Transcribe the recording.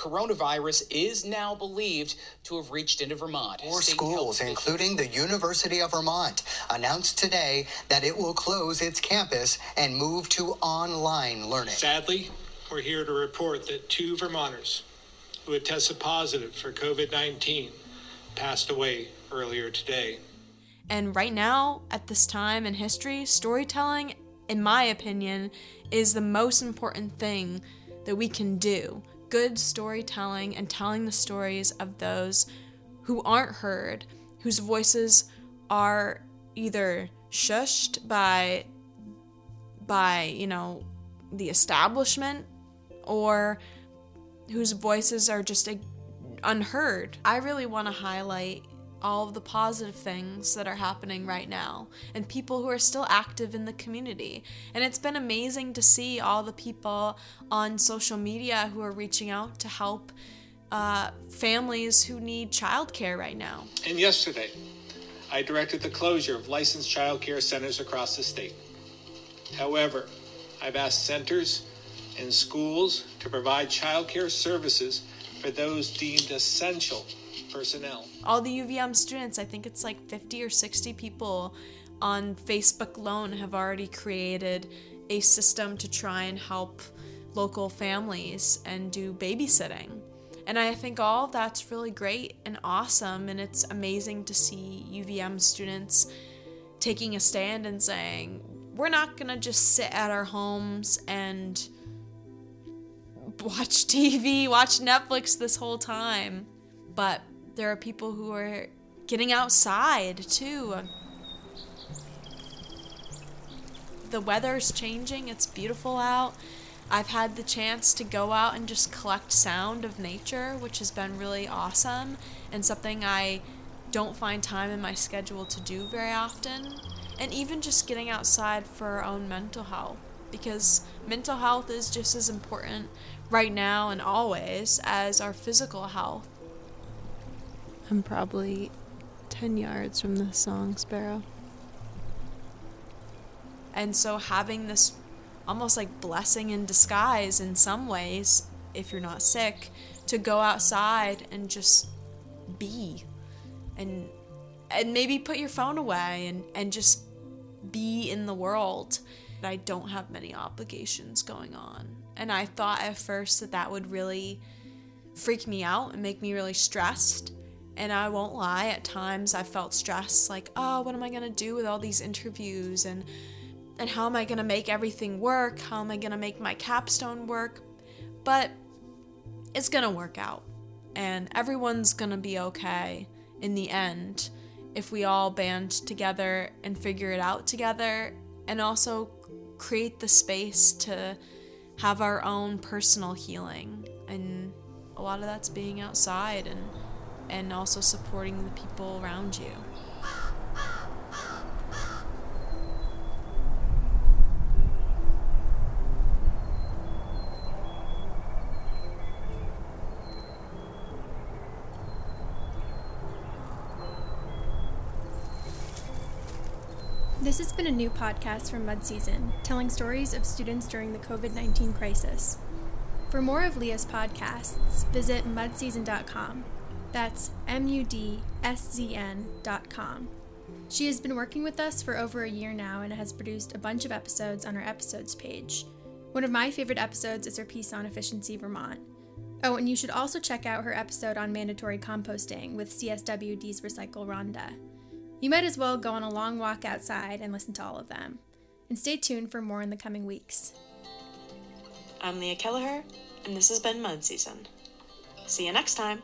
coronavirus is now believed to have reached into Vermont. Four schools, including the University of Vermont, announced today that it will close its campus and move to online learning. Sadly, we're here to report that two Vermonters who had tested positive for COVID 19 passed away earlier today. And right now, at this time in history, storytelling, in my opinion, is the most important thing that we can do. Good storytelling and telling the stories of those who aren't heard, whose voices are either shushed by by, you know, the establishment or whose voices are just unheard. I really want to highlight all of the positive things that are happening right now and people who are still active in the community. And it's been amazing to see all the people on social media who are reaching out to help uh, families who need childcare right now. And yesterday, I directed the closure of licensed childcare centers across the state. However, I've asked centers and schools to provide childcare services for those deemed essential personnel. All the UVM students, I think it's like 50 or 60 people on Facebook alone, have already created a system to try and help local families and do babysitting. And I think all of that's really great and awesome, and it's amazing to see UVM students taking a stand and saying, we're not gonna just sit at our homes and watch TV, watch Netflix this whole time. But there are people who are getting outside too. The weather's changing, it's beautiful out. I've had the chance to go out and just collect sound of nature, which has been really awesome and something I don't find time in my schedule to do very often. And even just getting outside for our own mental health, because mental health is just as important right now and always as our physical health. I'm probably 10 yards from the song Sparrow. And so having this almost like blessing in disguise in some ways, if you're not sick, to go outside and just be and and maybe put your phone away and, and just be in the world. I don't have many obligations going on. And I thought at first that that would really freak me out and make me really stressed. And I won't lie, at times I felt stressed like, oh, what am I going to do with all these interviews and and how am I going to make everything work? How am I going to make my capstone work? But it's going to work out. And everyone's going to be okay in the end if we all band together and figure it out together and also create the space to have our own personal healing. And a lot of that's being outside and and also supporting the people around you. This has been a new podcast from Mud Season, telling stories of students during the COVID 19 crisis. For more of Leah's podcasts, visit mudseason.com. That's M U D S Z N.com. She has been working with us for over a year now and has produced a bunch of episodes on our episodes page. One of my favorite episodes is her piece on Efficiency Vermont. Oh, and you should also check out her episode on mandatory composting with CSWD's Recycle Rhonda. You might as well go on a long walk outside and listen to all of them. And stay tuned for more in the coming weeks. I'm Leah Kelleher, and this has been Mud Season. See you next time.